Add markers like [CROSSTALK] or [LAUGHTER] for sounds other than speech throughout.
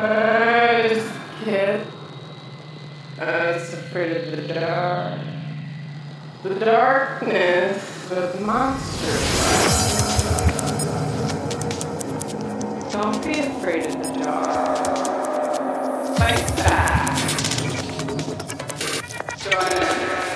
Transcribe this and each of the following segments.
A kid. I was afraid of the dark. The darkness with monsters. Don't be afraid of the dark. Fight back. Join us.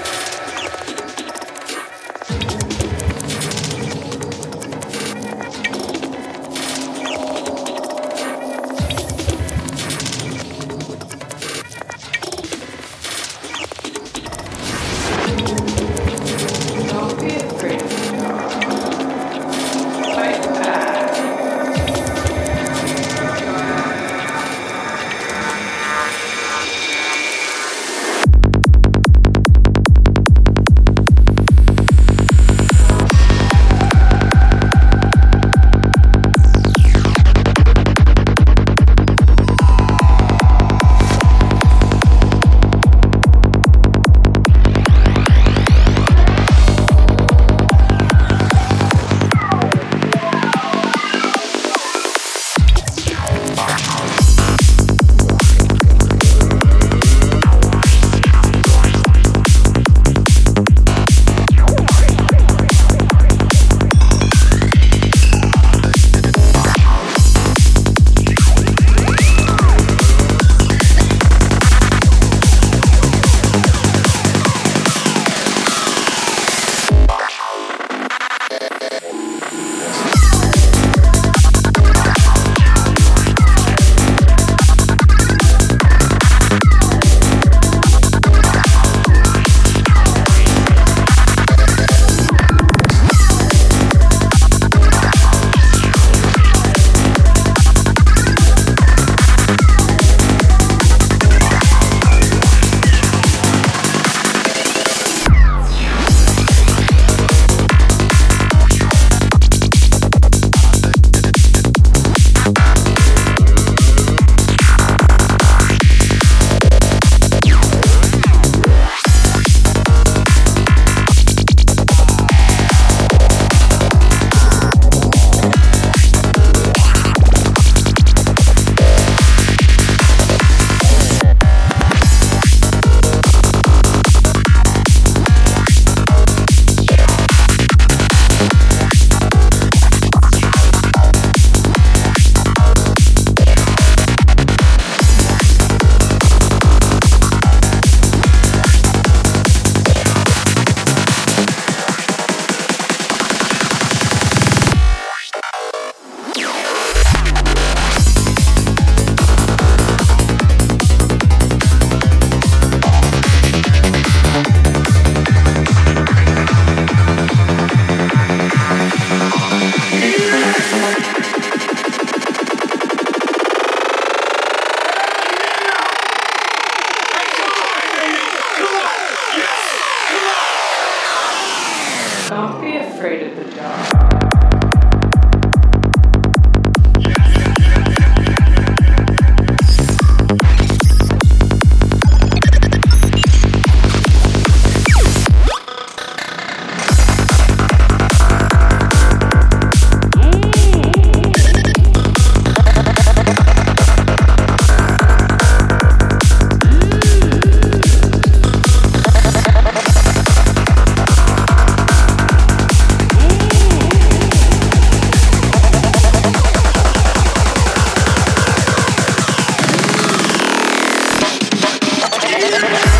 Yeah. Yeah. [LAUGHS]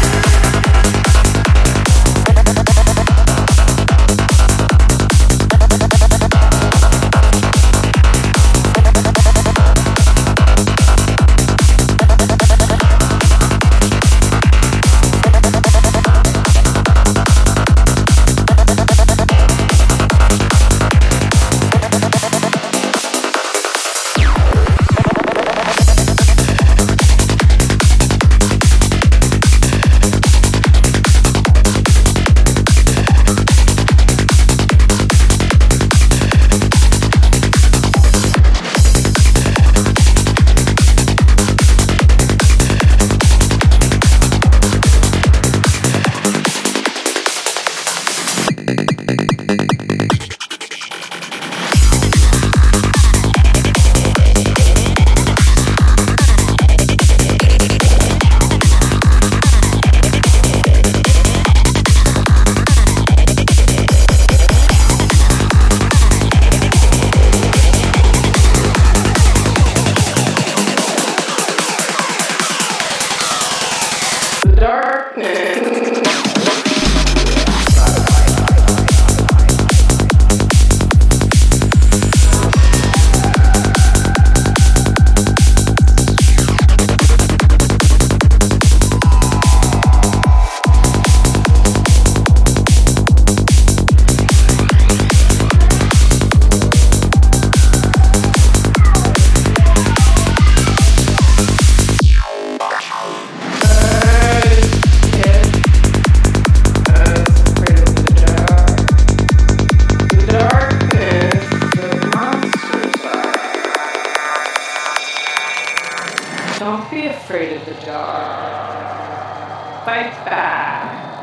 afraid of the dark. Fight back.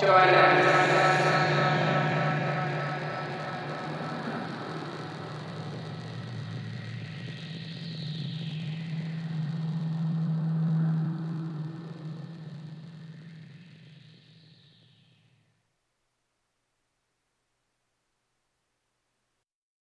Join us.